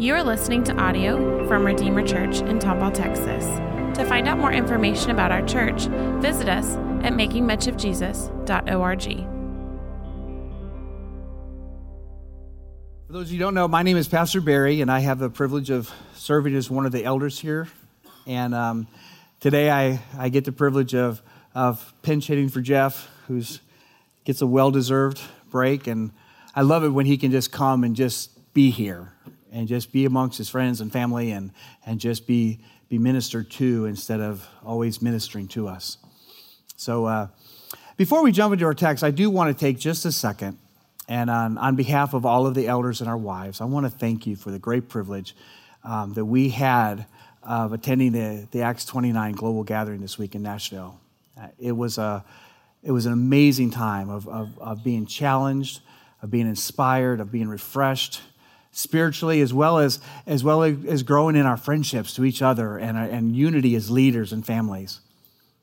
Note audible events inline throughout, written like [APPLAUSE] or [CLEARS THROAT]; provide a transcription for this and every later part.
You are listening to audio from Redeemer Church in Tomball, Texas. To find out more information about our church, visit us at makingmuchofjesus.org. For those of you who don't know, my name is Pastor Barry, and I have the privilege of serving as one of the elders here. And um, today I, I get the privilege of, of pinch hitting for Jeff, who gets a well deserved break. And I love it when he can just come and just be here and just be amongst his friends and family and, and just be, be ministered to instead of always ministering to us. So, uh, before we jump into our text, I do want to take just a second and on, on behalf of all of the elders and our wives, I want to thank you for the great privilege um, that we had of attending the, the Acts 29 global gathering this week in Nashville. Uh, it, was a, it was an amazing time of, of, of being challenged, of being inspired, of being refreshed spiritually as well as as well as growing in our friendships to each other and, and unity as leaders and families.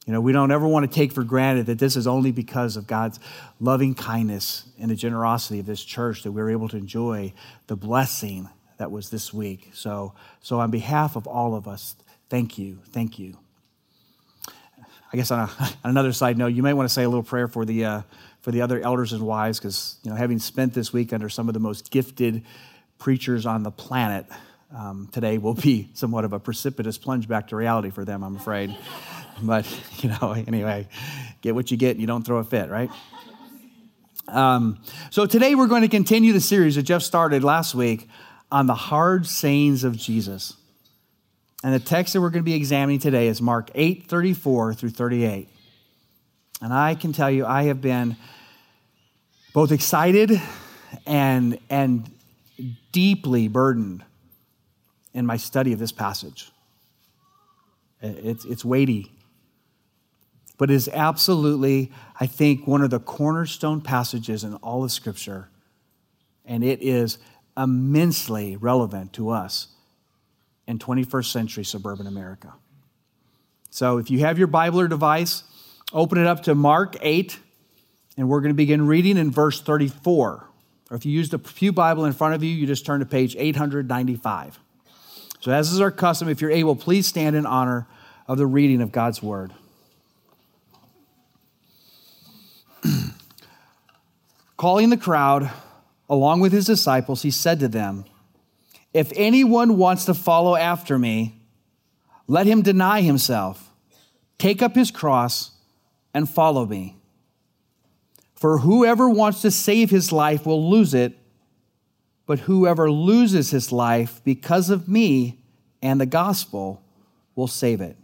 You know we don't ever want to take for granted that this is only because of god's loving kindness and the generosity of this church that we are able to enjoy the blessing that was this week. So so on behalf of all of us thank you thank you. I guess on, a, [LAUGHS] on another side note you might want to say a little prayer for the uh, for the other elders and wives because you know having spent this week under some of the most gifted preachers on the planet um, today will be [LAUGHS] somewhat of a precipitous plunge back to reality for them, I'm afraid. but, [LAUGHS] you know, anyway, get what you get and you don't throw a fit, right? Um, so today we're going to continue the series that Jeff started last week on the hard sayings of Jesus. And the text that we're going to be examining today is Mark 8 34 through 38. And I can tell you, I have been both excited and, and deeply burdened in my study of this passage. It's, it's weighty, but it is absolutely, I think, one of the cornerstone passages in all of Scripture, and it is immensely relevant to us in 21st century suburban America. So if you have your Bible or device, open it up to Mark 8, and we're going to begin reading in verse 34. Or if you use the Pew Bible in front of you, you just turn to page 895. So, as is our custom, if you're able, please stand in honor of the reading of God's Word. [CLEARS THROAT] Calling the crowd along with his disciples, he said to them, If anyone wants to follow after me, let him deny himself, take up his cross, and follow me. For whoever wants to save his life will lose it, but whoever loses his life because of me and the gospel will save it.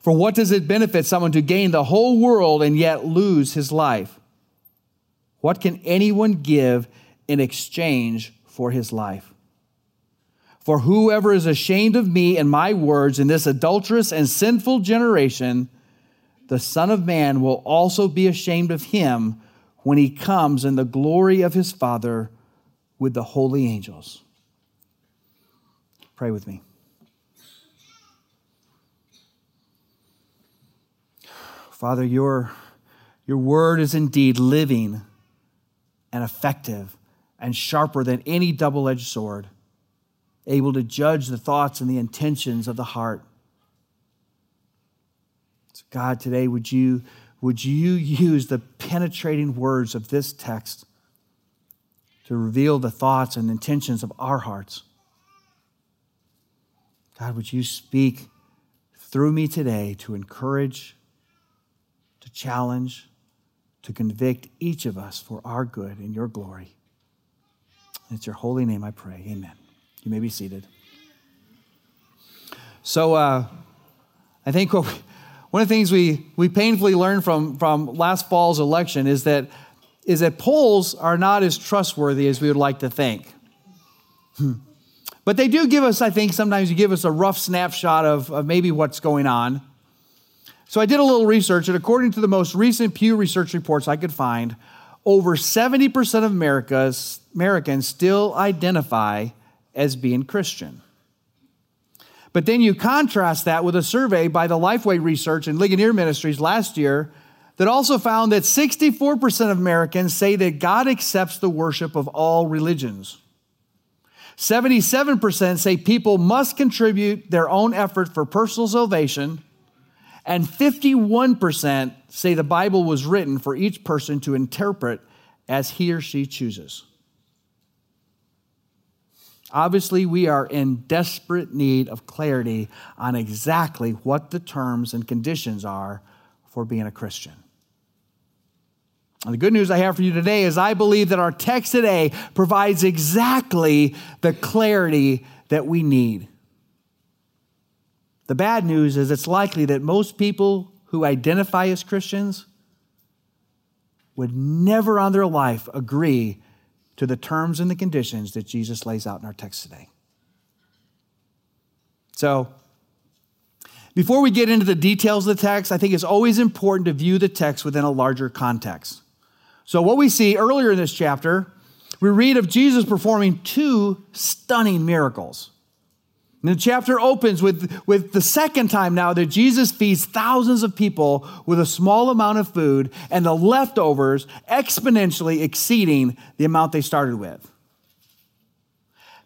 For what does it benefit someone to gain the whole world and yet lose his life? What can anyone give in exchange for his life? For whoever is ashamed of me and my words in this adulterous and sinful generation, the Son of Man will also be ashamed of him when he comes in the glory of his Father with the holy angels. Pray with me. Father, your, your word is indeed living and effective and sharper than any double edged sword, able to judge the thoughts and the intentions of the heart. God, today, would you, would you use the penetrating words of this text to reveal the thoughts and intentions of our hearts? God, would you speak through me today to encourage, to challenge, to convict each of us for our good and your glory? it's your holy name I pray. Amen. You may be seated. So, uh, I think what we, one of the things we, we painfully learned from, from last fall's election is that, is that polls are not as trustworthy as we would like to think. Hmm. But they do give us, I think, sometimes you give us a rough snapshot of, of maybe what's going on. So I did a little research, and according to the most recent Pew Research reports I could find, over 70% of America's, Americans still identify as being Christian. But then you contrast that with a survey by the Lifeway Research and Ligonier Ministries last year that also found that 64% of Americans say that God accepts the worship of all religions. 77% say people must contribute their own effort for personal salvation. And 51% say the Bible was written for each person to interpret as he or she chooses. Obviously, we are in desperate need of clarity on exactly what the terms and conditions are for being a Christian. And the good news I have for you today is I believe that our text today provides exactly the clarity that we need. The bad news is it's likely that most people who identify as Christians would never on their life agree to the terms and the conditions that Jesus lays out in our text today. So, before we get into the details of the text, I think it's always important to view the text within a larger context. So, what we see earlier in this chapter, we read of Jesus performing two stunning miracles. And the chapter opens with, with the second time now that Jesus feeds thousands of people with a small amount of food and the leftovers exponentially exceeding the amount they started with.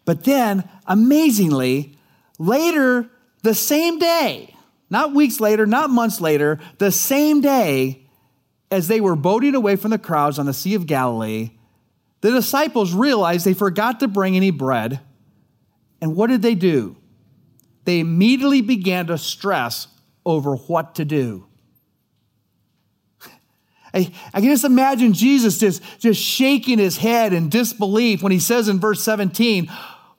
But then, amazingly, later, the same day, not weeks later, not months later, the same day, as they were boating away from the crowds on the Sea of Galilee, the disciples realized they forgot to bring any bread. And what did they do? They immediately began to stress over what to do. I, I, can just imagine Jesus just, just shaking his head in disbelief when he says in verse 17,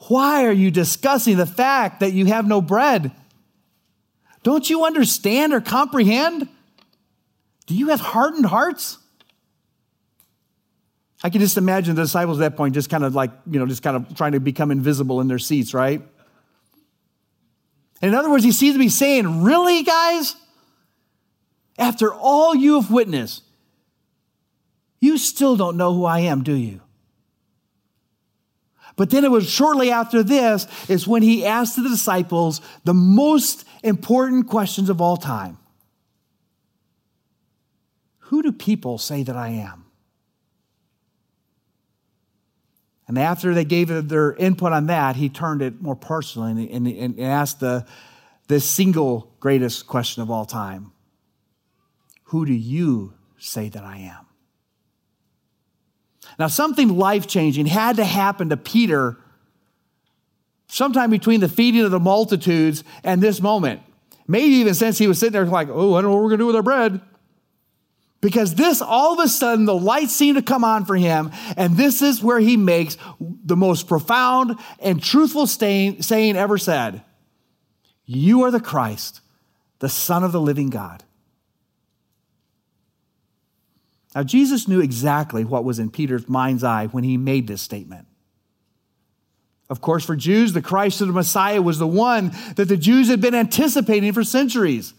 Why are you discussing the fact that you have no bread? Don't you understand or comprehend? Do you have hardened hearts? I can just imagine the disciples at that point just kind of like, you know, just kind of trying to become invisible in their seats, right? In other words, he seems to be saying, Really, guys? After all you have witnessed, you still don't know who I am, do you? But then it was shortly after this is when he asked the disciples the most important questions of all time Who do people say that I am? And after they gave their input on that, he turned it more personal and, and, and asked the, the single greatest question of all time Who do you say that I am? Now, something life changing had to happen to Peter sometime between the feeding of the multitudes and this moment. Maybe even since he was sitting there, like, oh, I don't know what we're going to do with our bread. Because this, all of a sudden, the light seemed to come on for him, and this is where he makes the most profound and truthful saying ever said You are the Christ, the Son of the living God. Now, Jesus knew exactly what was in Peter's mind's eye when he made this statement. Of course, for Jews, the Christ of the Messiah was the one that the Jews had been anticipating for centuries.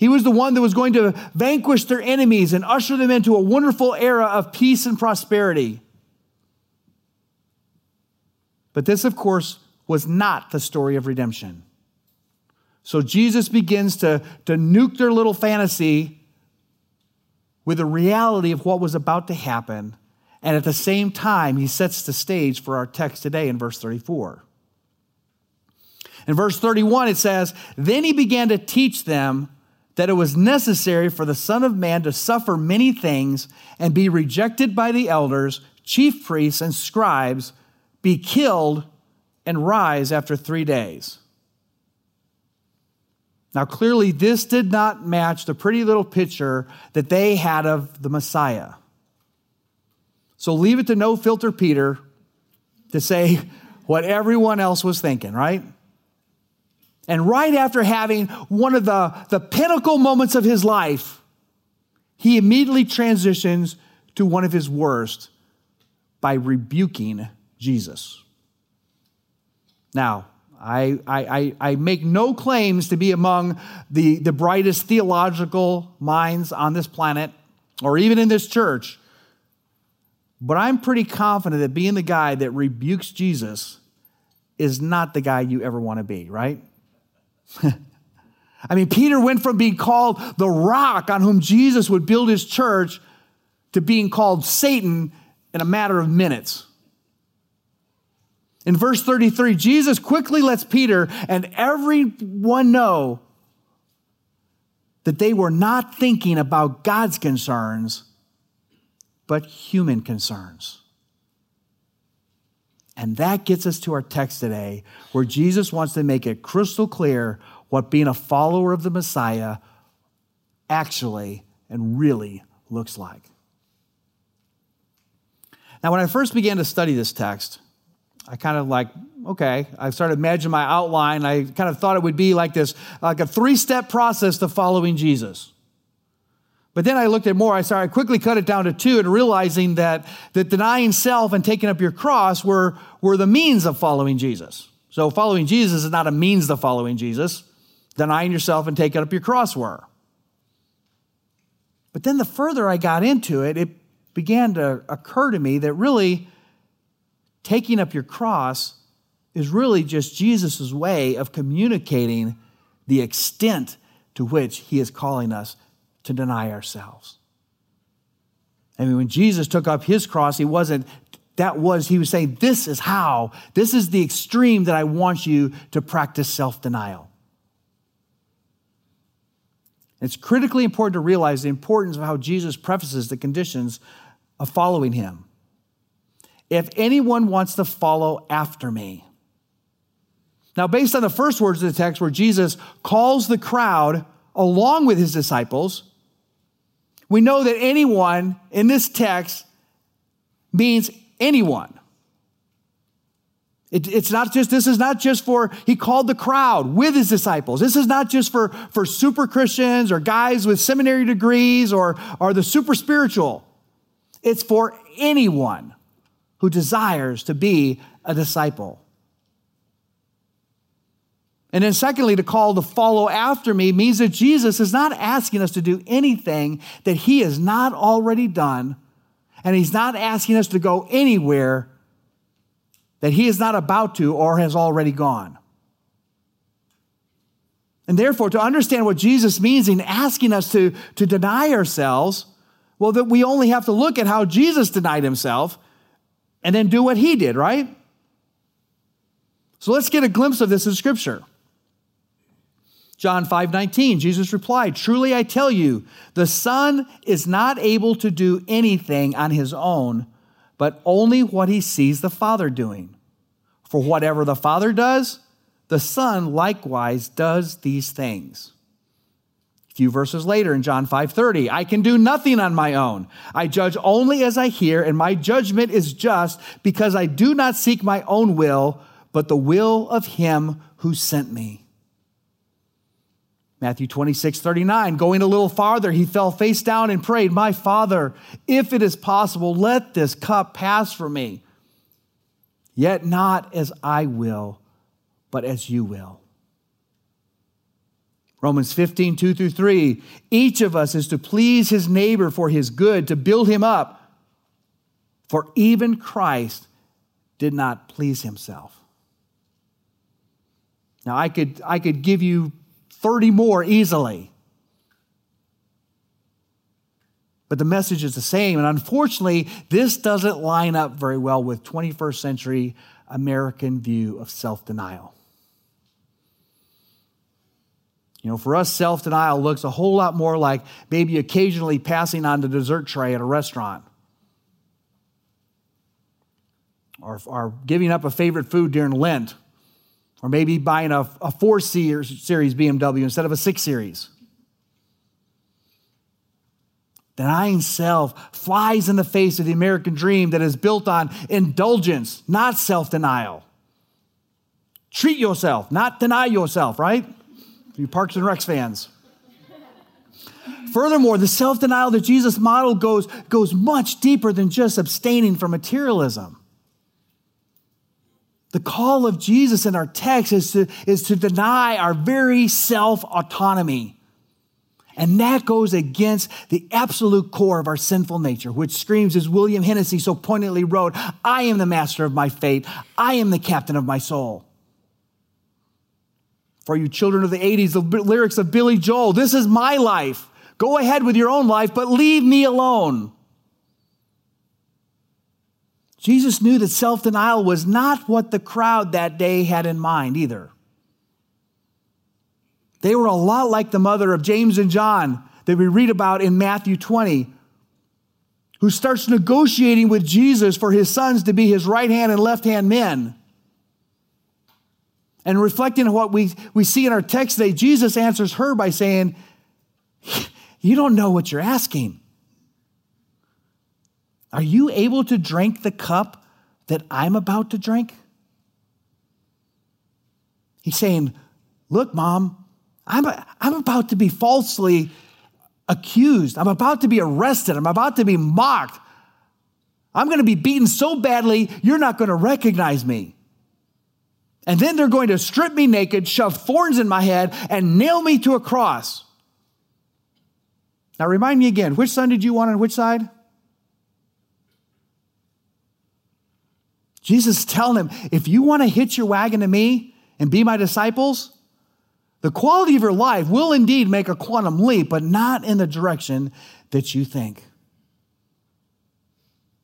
He was the one that was going to vanquish their enemies and usher them into a wonderful era of peace and prosperity. But this, of course, was not the story of redemption. So Jesus begins to, to nuke their little fantasy with the reality of what was about to happen. And at the same time, he sets the stage for our text today in verse 34. In verse 31, it says, Then he began to teach them that it was necessary for the Son of Man to suffer many things and be rejected by the elders, chief priests, and scribes, be killed, and rise after three days. Now, clearly, this did not match the pretty little picture that they had of the Messiah. So leave it to no filter Peter to say [LAUGHS] what everyone else was thinking, right? And right after having one of the, the pinnacle moments of his life, he immediately transitions to one of his worst by rebuking Jesus. Now, I, I, I make no claims to be among the, the brightest theological minds on this planet or even in this church, but I'm pretty confident that being the guy that rebukes Jesus is not the guy you ever want to be, right? [LAUGHS] I mean, Peter went from being called the rock on whom Jesus would build his church to being called Satan in a matter of minutes. In verse 33, Jesus quickly lets Peter and everyone know that they were not thinking about God's concerns, but human concerns. And that gets us to our text today, where Jesus wants to make it crystal clear what being a follower of the Messiah actually and really looks like. Now, when I first began to study this text, I kind of like, okay, I started imagining my outline. I kind of thought it would be like this, like a three step process to following Jesus. But then I looked at more. I started I quickly cut it down to two and realizing that, that denying self and taking up your cross were, were the means of following Jesus. So following Jesus is not a means to following Jesus. Denying yourself and taking up your cross were. But then the further I got into it, it began to occur to me that really taking up your cross is really just Jesus' way of communicating the extent to which he is calling us to deny ourselves. I mean, when Jesus took up his cross, he wasn't, that was, he was saying, This is how, this is the extreme that I want you to practice self denial. It's critically important to realize the importance of how Jesus prefaces the conditions of following him. If anyone wants to follow after me. Now, based on the first words of the text where Jesus calls the crowd along with his disciples, we know that anyone in this text means anyone. It, it's not just, this is not just for, he called the crowd with his disciples. This is not just for, for super Christians or guys with seminary degrees or, or the super spiritual. It's for anyone who desires to be a disciple. And then, secondly, to call to follow after me means that Jesus is not asking us to do anything that he has not already done, and he's not asking us to go anywhere that he is not about to or has already gone. And therefore, to understand what Jesus means in asking us to, to deny ourselves, well, that we only have to look at how Jesus denied himself and then do what he did, right? So let's get a glimpse of this in Scripture. John 5 19, Jesus replied, Truly I tell you, the Son is not able to do anything on his own but only what he sees the Father doing. For whatever the Father does, the Son likewise does these things. A few verses later in John 5:30, I can do nothing on my own. I judge only as I hear, and my judgment is just because I do not seek my own will, but the will of him who sent me. Matthew 26, 39, going a little farther, he fell face down and prayed, My Father, if it is possible, let this cup pass from me. Yet not as I will, but as you will. Romans 15, 2 through 3. Each of us is to please his neighbor for his good, to build him up. For even Christ did not please himself. Now, I could, I could give you 30 more easily. But the message is the same. And unfortunately, this doesn't line up very well with 21st century American view of self denial. You know, for us, self denial looks a whole lot more like maybe occasionally passing on the dessert tray at a restaurant. Or, or giving up a favorite food during Lent or maybe buying a, a 4 series BMW instead of a 6 Series. Denying self flies in the face of the American dream that is built on indulgence, not self denial. Treat yourself, not deny yourself, right? You Parks and Recs fans. Furthermore, the self denial that Jesus modeled goes, goes much deeper than just abstaining from materialism. The call of Jesus in our text is to, is to deny our very self autonomy. And that goes against the absolute core of our sinful nature, which screams, as William Hennessy so poignantly wrote, I am the master of my fate, I am the captain of my soul. For you children of the 80s, the lyrics of Billy Joel, this is my life. Go ahead with your own life, but leave me alone. Jesus knew that self denial was not what the crowd that day had in mind either. They were a lot like the mother of James and John that we read about in Matthew 20, who starts negotiating with Jesus for his sons to be his right hand and left hand men. And reflecting on what we, we see in our text today, Jesus answers her by saying, You don't know what you're asking. Are you able to drink the cup that I'm about to drink? He's saying, Look, mom, I'm, I'm about to be falsely accused. I'm about to be arrested. I'm about to be mocked. I'm going to be beaten so badly, you're not going to recognize me. And then they're going to strip me naked, shove thorns in my head, and nail me to a cross. Now, remind me again, which son did you want on which side? Jesus is telling him, if you want to hitch your wagon to me and be my disciples, the quality of your life will indeed make a quantum leap, but not in the direction that you think.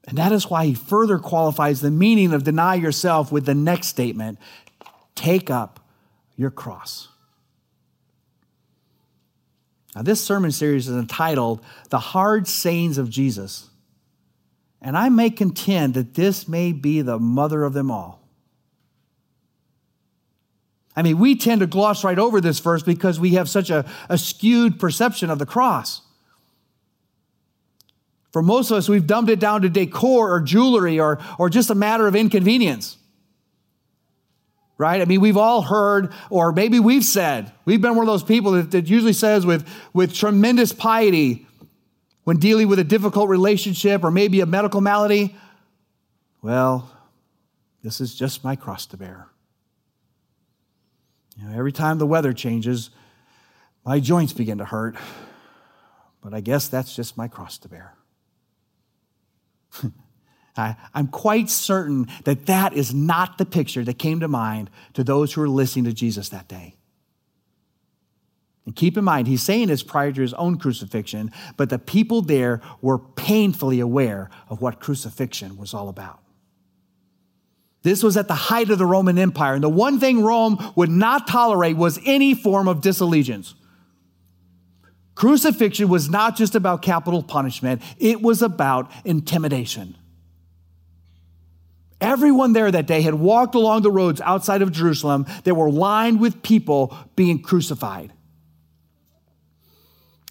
And that is why he further qualifies the meaning of deny yourself with the next statement take up your cross. Now, this sermon series is entitled The Hard Sayings of Jesus. And I may contend that this may be the mother of them all. I mean, we tend to gloss right over this verse because we have such a, a skewed perception of the cross. For most of us, we've dumbed it down to decor or jewelry or, or just a matter of inconvenience. Right? I mean, we've all heard, or maybe we've said, we've been one of those people that, that usually says with, with tremendous piety when dealing with a difficult relationship or maybe a medical malady, well, this is just my cross to bear. You know, every time the weather changes, my joints begin to hurt. But I guess that's just my cross to bear. [LAUGHS] I, am quite certain that that is not the picture that came to mind to those who were listening to Jesus that day. And keep in mind, he's saying this prior to his own crucifixion, but the people there were painfully aware of what crucifixion was all about. This was at the height of the Roman Empire. And the one thing Rome would not tolerate was any form of disallegiance. Crucifixion was not just about capital punishment, it was about intimidation. Everyone there that day had walked along the roads outside of Jerusalem that were lined with people being crucified.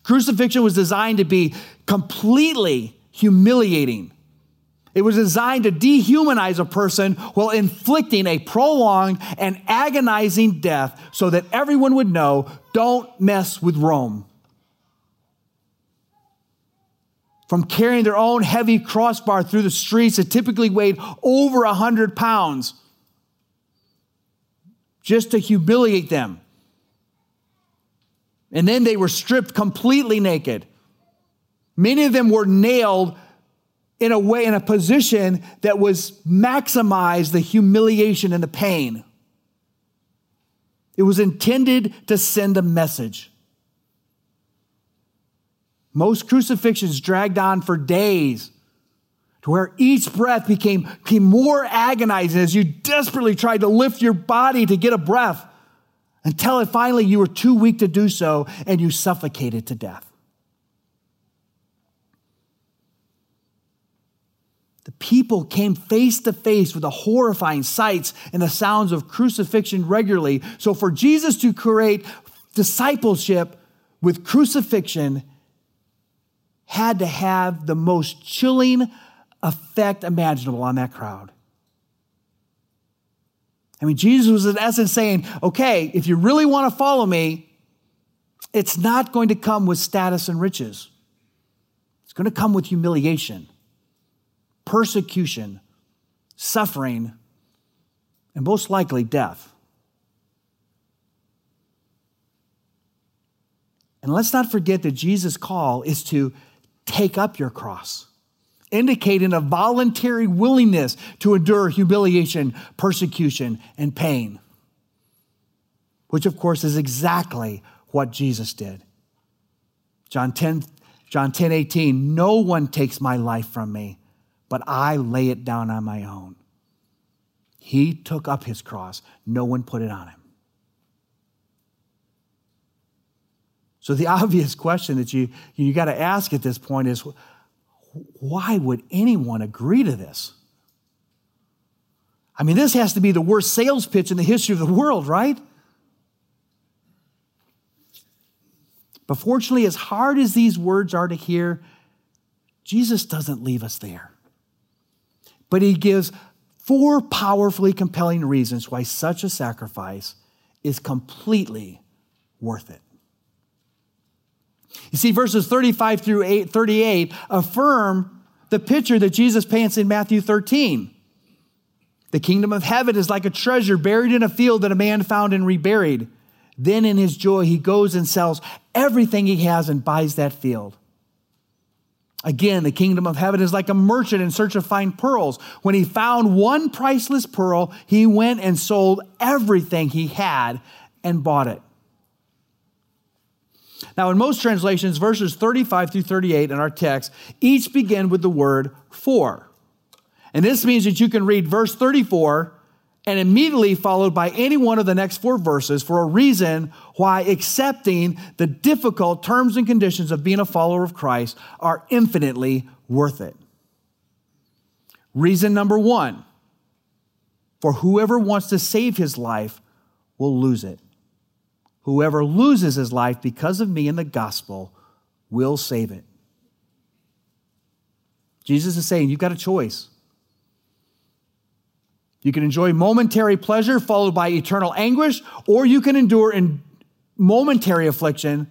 Crucifixion was designed to be completely humiliating it was designed to dehumanize a person while inflicting a prolonged and agonizing death so that everyone would know don't mess with Rome. From carrying their own heavy crossbar through the streets that typically weighed over 100 pounds just to humiliate them. And then they were stripped completely naked. Many of them were nailed in a way, in a position that was maximize the humiliation and the pain. It was intended to send a message. Most crucifixions dragged on for days to where each breath became, became more agonizing as you desperately tried to lift your body to get a breath until finally you were too weak to do so and you suffocated to death. The people came face to face with the horrifying sights and the sounds of crucifixion regularly. So, for Jesus to create discipleship with crucifixion, had to have the most chilling effect imaginable on that crowd. I mean, Jesus was in essence saying, okay, if you really want to follow me, it's not going to come with status and riches, it's going to come with humiliation persecution, suffering, and most likely death. And let's not forget that Jesus' call is to take up your cross, indicating a voluntary willingness to endure humiliation, persecution, and pain, which of course is exactly what Jesus did. John 10, John 10 18, no one takes my life from me but I lay it down on my own. He took up his cross, no one put it on him. So the [LAUGHS] obvious question that you, you got to ask at this point is why would anyone agree to this? I mean, this has to be the worst sales pitch in the history of the world, right? But fortunately, as hard as these words are to hear, Jesus doesn't leave us there. But he gives four powerfully compelling reasons why such a sacrifice is completely worth it. You see, verses 35 through 8, 38 affirm the picture that Jesus paints in Matthew 13. The kingdom of heaven is like a treasure buried in a field that a man found and reburied. Then, in his joy, he goes and sells everything he has and buys that field. Again, the kingdom of heaven is like a merchant in search of fine pearls. When he found one priceless pearl, he went and sold everything he had and bought it. Now, in most translations, verses 35 through 38 in our text each begin with the word for. And this means that you can read verse 34 and immediately followed by any one of the next four verses for a reason why accepting the difficult terms and conditions of being a follower of Christ are infinitely worth it. Reason number one for whoever wants to save his life will lose it. Whoever loses his life because of me and the gospel will save it. Jesus is saying, you've got a choice. You can enjoy momentary pleasure followed by eternal anguish, or you can endure in momentary affliction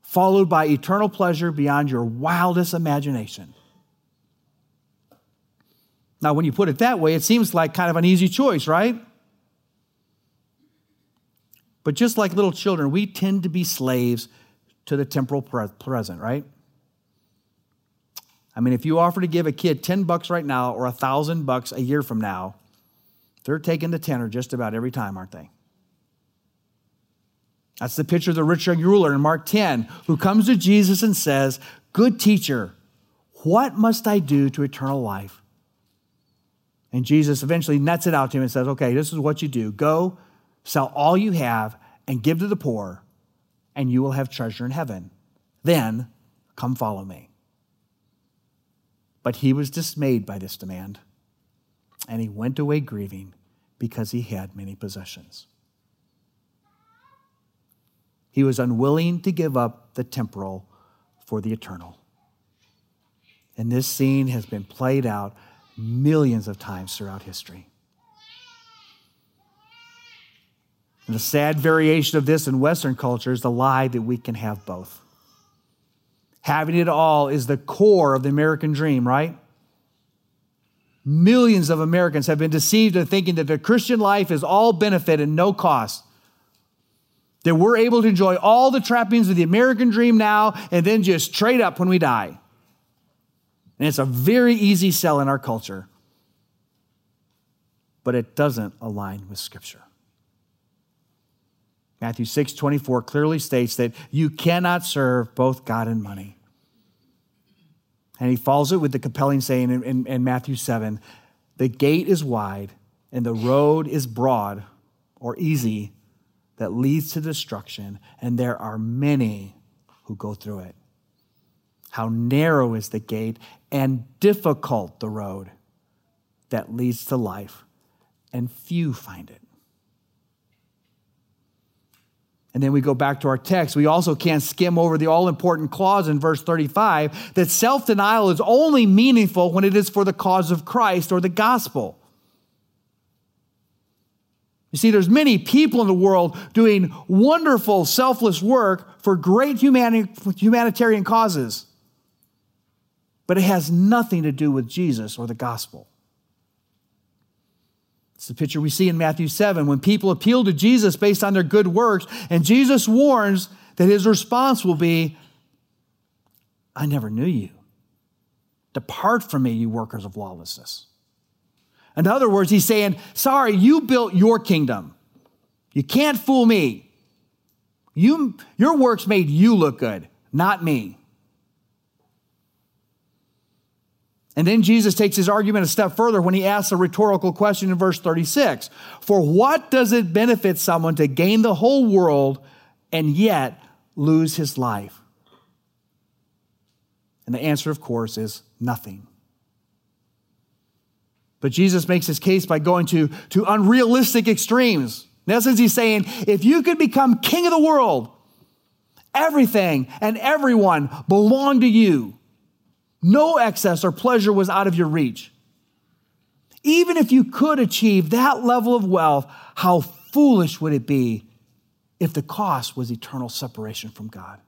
followed by eternal pleasure beyond your wildest imagination. Now, when you put it that way, it seems like kind of an easy choice, right? But just like little children, we tend to be slaves to the temporal present, right? I mean, if you offer to give a kid 10 bucks right now or a thousand bucks a year from now, they're taking the tenner just about every time, aren't they? That's the picture of the rich young ruler in Mark 10, who comes to Jesus and says, Good teacher, what must I do to eternal life? And Jesus eventually nets it out to him and says, Okay, this is what you do go, sell all you have, and give to the poor, and you will have treasure in heaven. Then come follow me. But he was dismayed by this demand and he went away grieving because he had many possessions. He was unwilling to give up the temporal for the eternal. And this scene has been played out millions of times throughout history. And the sad variation of this in Western culture is the lie that we can have both. Having it all is the core of the American dream, right? Millions of Americans have been deceived into thinking that the Christian life is all benefit and no cost. That we're able to enjoy all the trappings of the American dream now and then just trade up when we die. And it's a very easy sell in our culture, but it doesn't align with Scripture. Matthew 6 24 clearly states that you cannot serve both God and money. And he follows it with the compelling saying in, in, in Matthew 7 the gate is wide and the road is broad or easy that leads to destruction, and there are many who go through it. How narrow is the gate and difficult the road that leads to life, and few find it. And then we go back to our text. We also can't skim over the all important clause in verse 35 that self denial is only meaningful when it is for the cause of Christ or the gospel. You see, there's many people in the world doing wonderful, selfless work for great humanitarian causes, but it has nothing to do with Jesus or the gospel. It's the picture we see in Matthew 7 when people appeal to Jesus based on their good works, and Jesus warns that his response will be, I never knew you. Depart from me, you workers of lawlessness. In other words, he's saying, Sorry, you built your kingdom. You can't fool me. You, your works made you look good, not me. And then Jesus takes his argument a step further when he asks a rhetorical question in verse 36 For what does it benefit someone to gain the whole world and yet lose his life? And the answer, of course, is nothing. But Jesus makes his case by going to, to unrealistic extremes. In essence, he's saying, if you could become king of the world, everything and everyone belong to you. No excess or pleasure was out of your reach. Even if you could achieve that level of wealth, how foolish would it be if the cost was eternal separation from God?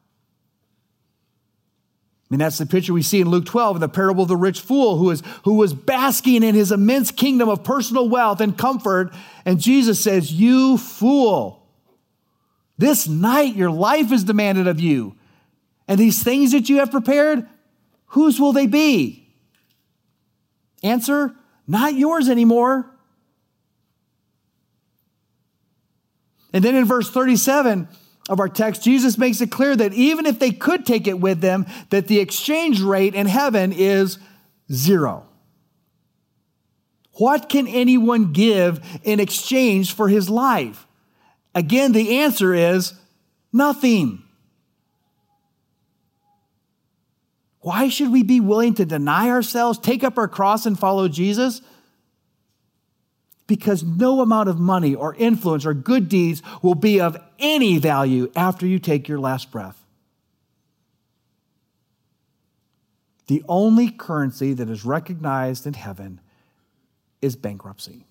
I mean, that's the picture we see in Luke 12 in the parable of the rich fool who, is, who was basking in his immense kingdom of personal wealth and comfort. And Jesus says, You fool, this night your life is demanded of you. And these things that you have prepared, whose will they be? Answer, not yours anymore. And then in verse 37, of our text, Jesus makes it clear that even if they could take it with them, that the exchange rate in heaven is zero. What can anyone give in exchange for his life? Again, the answer is nothing. Why should we be willing to deny ourselves, take up our cross, and follow Jesus? because no amount of money or influence or good deeds will be of any value after you take your last breath. The only currency that is recognized in heaven is bankruptcy.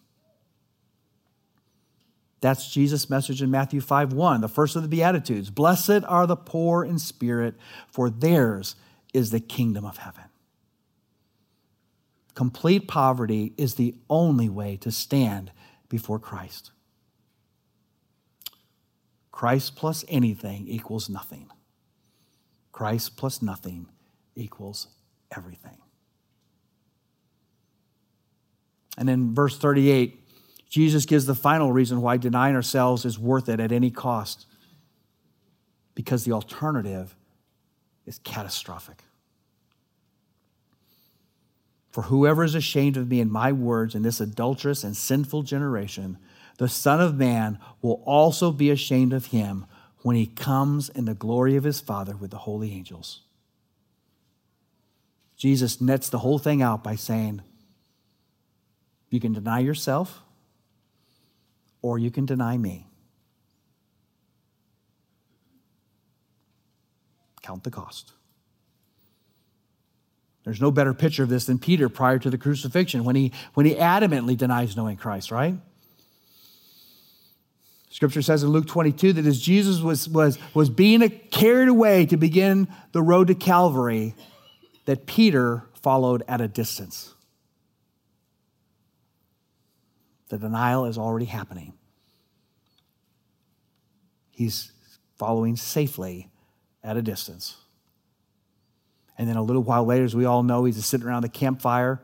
That's Jesus' message in Matthew 5 1, the first of the Beatitudes. Blessed are the poor in spirit, for theirs is the kingdom of heaven. Complete poverty is the only way to stand before Christ. Christ plus anything equals nothing. Christ plus nothing equals everything. And in verse 38, Jesus gives the final reason why denying ourselves is worth it at any cost. Because the alternative is catastrophic. For whoever is ashamed of me and my words in this adulterous and sinful generation, the Son of Man will also be ashamed of him when he comes in the glory of his Father with the holy angels. Jesus nets the whole thing out by saying, You can deny yourself, or you can deny me. Count the cost. There's no better picture of this than Peter prior to the crucifixion when he, when he adamantly denies knowing Christ, right? Scripture says in Luke 22 that as Jesus was, was, was being carried away to begin the road to Calvary, that Peter followed at a distance. The denial is already happening. He's following safely at a distance. And then a little while later, as we all know, he's sitting around the campfire,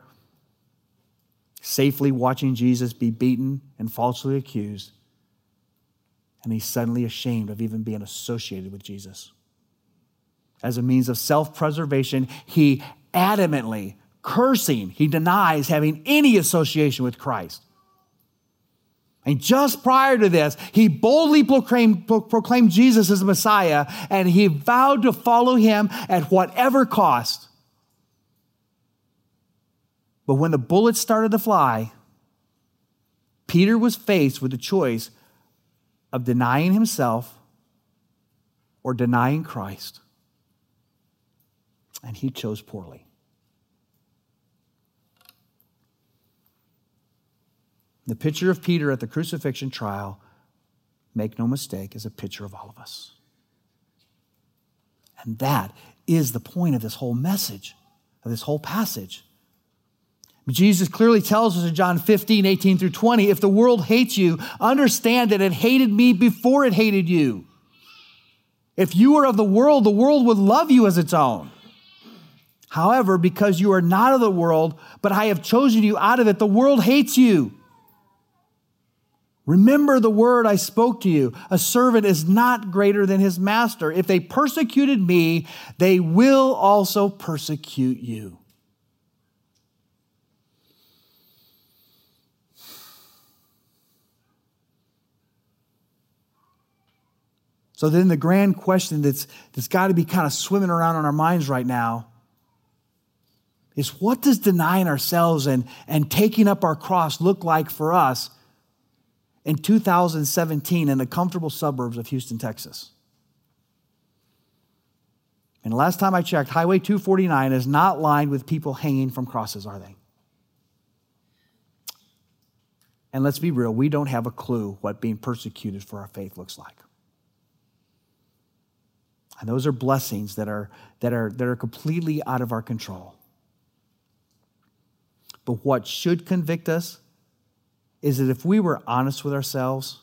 safely watching Jesus be beaten and falsely accused. And he's suddenly ashamed of even being associated with Jesus. As a means of self preservation, he adamantly, cursing, he denies having any association with Christ. And just prior to this, he boldly proclaimed, proclaimed Jesus as the Messiah and he vowed to follow him at whatever cost. But when the bullets started to fly, Peter was faced with the choice of denying himself or denying Christ. And he chose poorly. The picture of Peter at the crucifixion trial, make no mistake, is a picture of all of us. And that is the point of this whole message, of this whole passage. Jesus clearly tells us in John 15, 18 through 20 if the world hates you, understand that it hated me before it hated you. If you were of the world, the world would love you as its own. However, because you are not of the world, but I have chosen you out of it, the world hates you. Remember the word I spoke to you. A servant is not greater than his master. If they persecuted me, they will also persecute you. So then the grand question that's, that's got to be kind of swimming around in our minds right now is what does denying ourselves and, and taking up our cross look like for us? In 2017 in the comfortable suburbs of Houston, Texas? And last time I checked, Highway 249 is not lined with people hanging from crosses, are they? And let's be real, we don't have a clue what being persecuted for our faith looks like. And those are blessings that are, that are, that are completely out of our control. But what should convict us is that if we were honest with ourselves,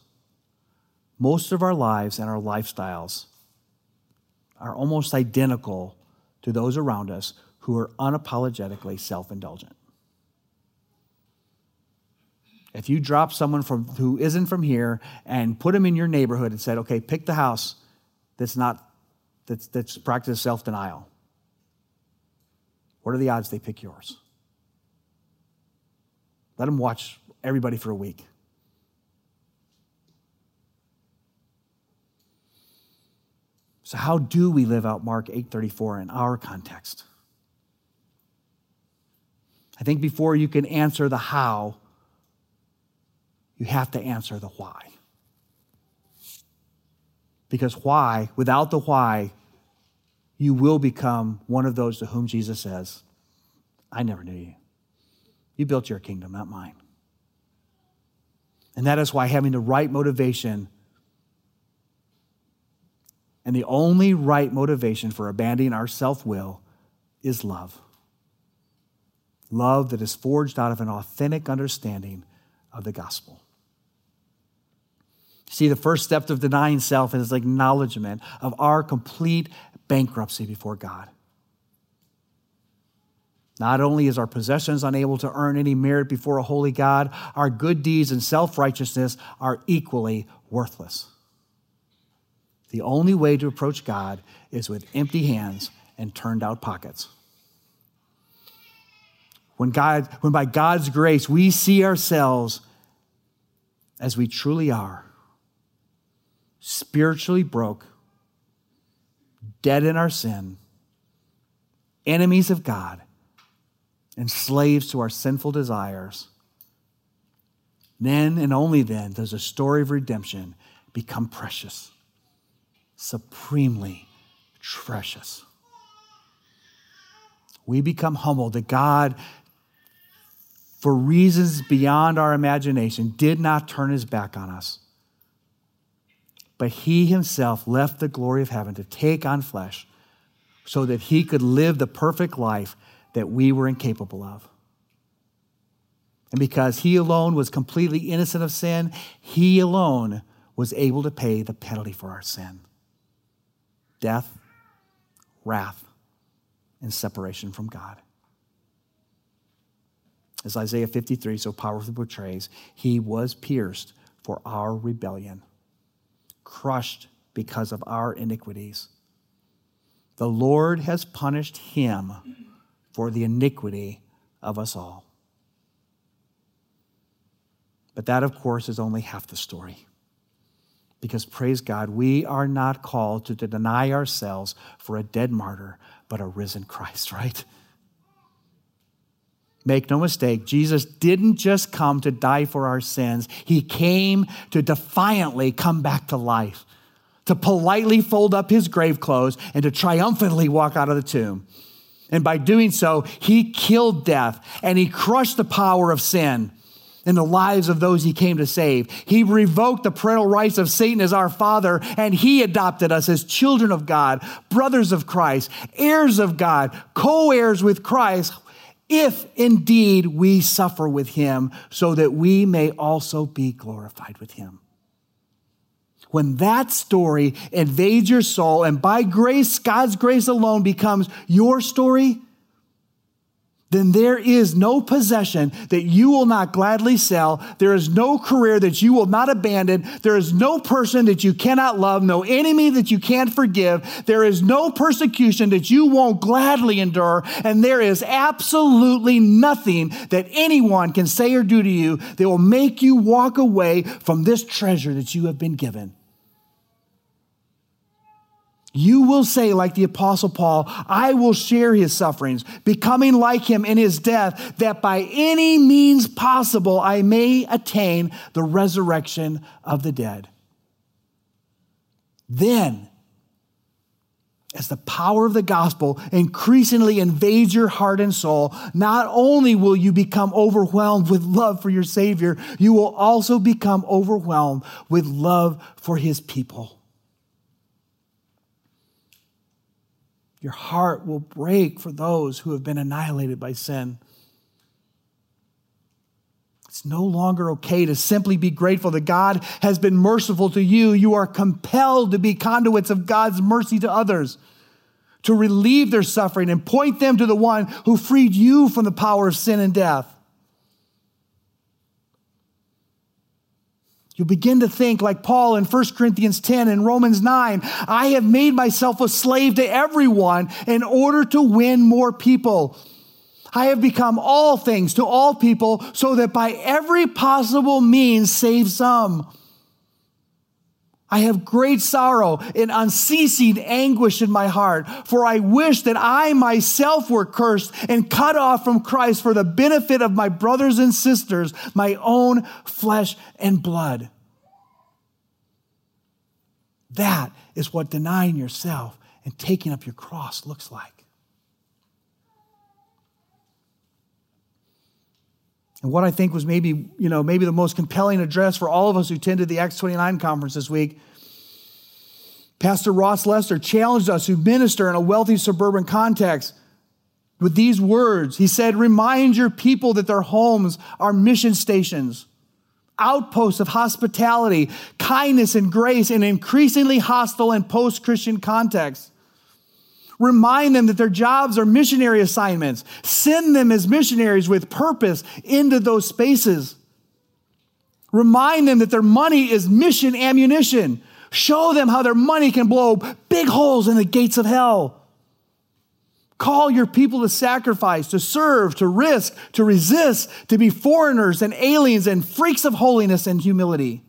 most of our lives and our lifestyles are almost identical to those around us who are unapologetically self indulgent. If you drop someone from, who isn't from here and put them in your neighborhood and said, okay, pick the house that's not that's, that's practice self denial, what are the odds they pick yours? Let them watch everybody for a week. So how do we live out Mark 8:34 in our context? I think before you can answer the how, you have to answer the why. Because why, without the why, you will become one of those to whom Jesus says, I never knew you. You built your kingdom, not mine. And that is why having the right motivation and the only right motivation for abandoning our self will is love. Love that is forged out of an authentic understanding of the gospel. See, the first step of denying self is acknowledgement of our complete bankruptcy before God. Not only is our possessions unable to earn any merit before a holy God, our good deeds and self righteousness are equally worthless. The only way to approach God is with empty hands and turned out pockets. When, God, when by God's grace we see ourselves as we truly are, spiritually broke, dead in our sin, enemies of God, and slaves to our sinful desires, then and only then does the story of redemption become precious supremely precious. We become humble that God, for reasons beyond our imagination, did not turn his back on us. But he himself left the glory of heaven to take on flesh so that he could live the perfect life that we were incapable of. And because he alone was completely innocent of sin, he alone was able to pay the penalty for our sin death, wrath, and separation from God. As Isaiah 53 so powerfully portrays, he was pierced for our rebellion, crushed because of our iniquities. The Lord has punished him for the iniquity of us all. But that, of course, is only half the story. Because praise God, we are not called to deny ourselves for a dead martyr, but a risen Christ, [LAUGHS] right? Make no mistake, Jesus didn't just come to die for our sins, He came to defiantly come back to life, to politely fold up His grave clothes, and to triumphantly walk out of the tomb. And by doing so, He killed death and He crushed the power of sin in the lives of those he came to save. He revoked the parental rights of Satan as our father, and he adopted us as children of God, brothers of Christ, heirs of God, co heirs with Christ, if indeed we suffer with him, so that we may also be glorified with him. When that story invades your soul, and by grace, God's grace alone becomes your story, then there is no possession that you will not gladly sell. There is no career that you will not abandon. There is no person that you cannot love, no enemy that you can't forgive. There is no persecution that you won't gladly endure. And there is absolutely nothing that anyone can say or do to you that will make you walk away from this treasure that you have been given. You will say, like the Apostle Paul, I will share his sufferings, becoming like him in his death, that by any means possible I may attain the resurrection of the dead. Then, as the power of the gospel increasingly invades your heart and soul, not only will you become overwhelmed with love for your Savior, you will also become overwhelmed with love for his people. Your heart will break for those who have been annihilated by sin. It's no longer okay to simply be grateful that God has been merciful to you. You are compelled to be conduits of God's mercy to others, to relieve their suffering and point them to the one who freed you from the power of sin and death. You'll begin to think like Paul in 1 Corinthians 10 and Romans 9 I have made myself a slave to everyone in order to win more people. I have become all things to all people so that by every possible means save some. I have great sorrow and unceasing anguish in my heart, for I wish that I myself were cursed and cut off from Christ for the benefit of my brothers and sisters, my own flesh and blood. That is what denying yourself and taking up your cross looks like. And what I think was maybe, you know, maybe the most compelling address for all of us who attended the Acts 29 conference this week, Pastor Ross Lester challenged us who minister in a wealthy suburban context with these words. He said, Remind your people that their homes are mission stations, outposts of hospitality, kindness, and grace in increasingly hostile and post Christian contexts. Remind them that their jobs are missionary assignments. Send them as missionaries with purpose into those spaces. Remind them that their money is mission ammunition. Show them how their money can blow big holes in the gates of hell. Call your people to sacrifice, to serve, to risk, to resist, to be foreigners and aliens and freaks of holiness and humility.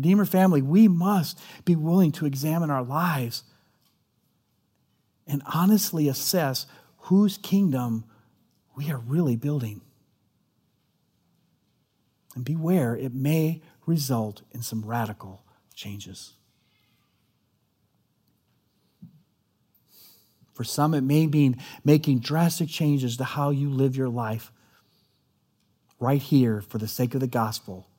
Redeemer family, we must be willing to examine our lives and honestly assess whose kingdom we are really building. And beware, it may result in some radical changes. For some, it may mean making drastic changes to how you live your life right here for the sake of the gospel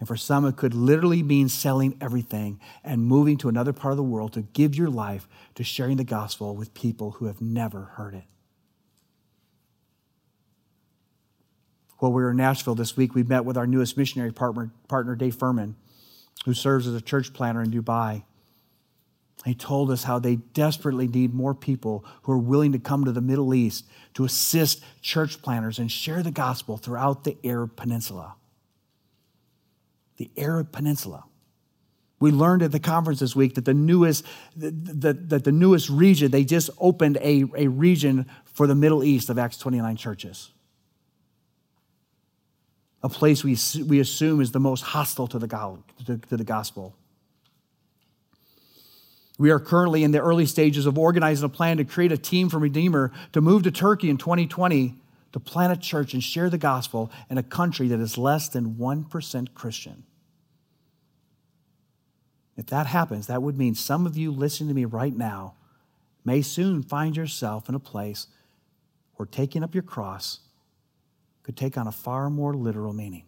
and for some, it could literally mean selling everything and moving to another part of the world to give your life to sharing the gospel with people who have never heard it. While we were in Nashville this week, we met with our newest missionary partner, partner Dave Furman, who serves as a church planner in Dubai. He told us how they desperately need more people who are willing to come to the Middle East to assist church planners and share the gospel throughout the Arab Peninsula the Arab Peninsula. We learned at the conference this week that the newest, that, that the newest region, they just opened a, a region for the Middle East of Acts 29 churches. A place we, we assume is the most hostile to the, to, to the gospel. We are currently in the early stages of organizing a plan to create a team from Redeemer to move to Turkey in 2020 to plant a church and share the gospel in a country that is less than 1% Christian. If that happens, that would mean some of you listening to me right now may soon find yourself in a place where taking up your cross could take on a far more literal meaning.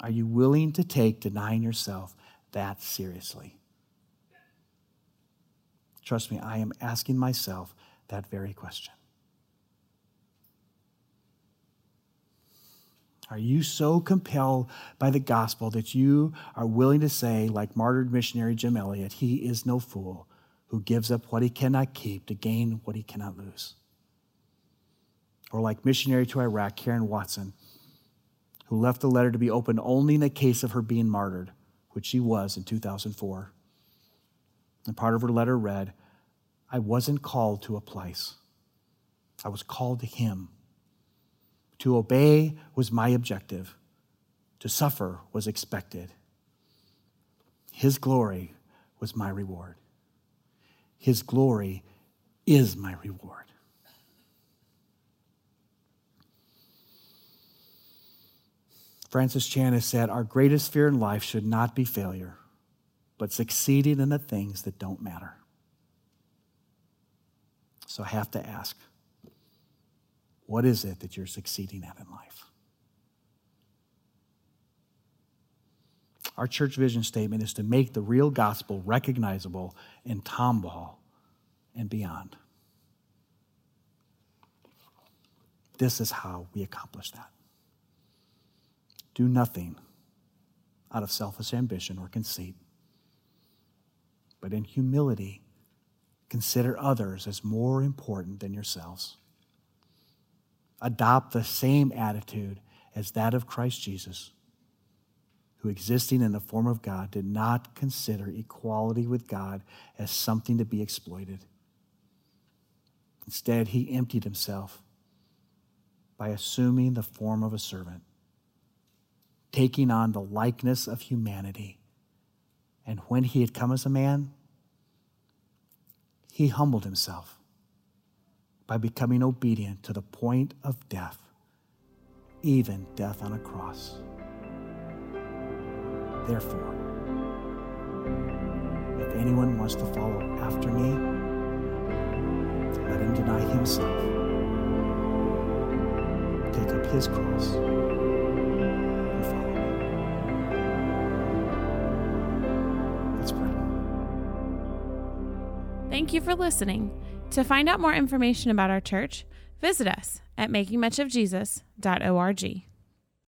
Are you willing to take denying yourself that seriously? Trust me, I am asking myself that very question. Are you so compelled by the gospel that you are willing to say, like martyred missionary Jim Elliot, he is no fool who gives up what he cannot keep to gain what he cannot lose? Or like missionary to Iraq, Karen Watson, who left the letter to be opened only in the case of her being martyred, which she was in 2004. And part of her letter read, I wasn't called to a place, I was called to Him. To obey was my objective, to suffer was expected. His glory was my reward. His glory is my reward. Francis Chan has said, Our greatest fear in life should not be failure, but succeeding in the things that don't matter. So I have to ask, what is it that you're succeeding at in life? Our church vision statement is to make the real gospel recognizable in Tomball and beyond. This is how we accomplish that. Do nothing out of selfish ambition or conceit, but in humility, consider others as more important than yourselves. Adopt the same attitude as that of Christ Jesus, who, existing in the form of God, did not consider equality with God as something to be exploited. Instead, he emptied himself by assuming the form of a servant, taking on the likeness of humanity. And when he had come as a man, he humbled himself by becoming obedient to the point of death, even death on a cross. Therefore, if anyone wants to follow after me, let him deny himself, take up his cross, and follow me. Let's pray. Thank you for listening. To find out more information about our church, visit us at makingmuchofjesus.org.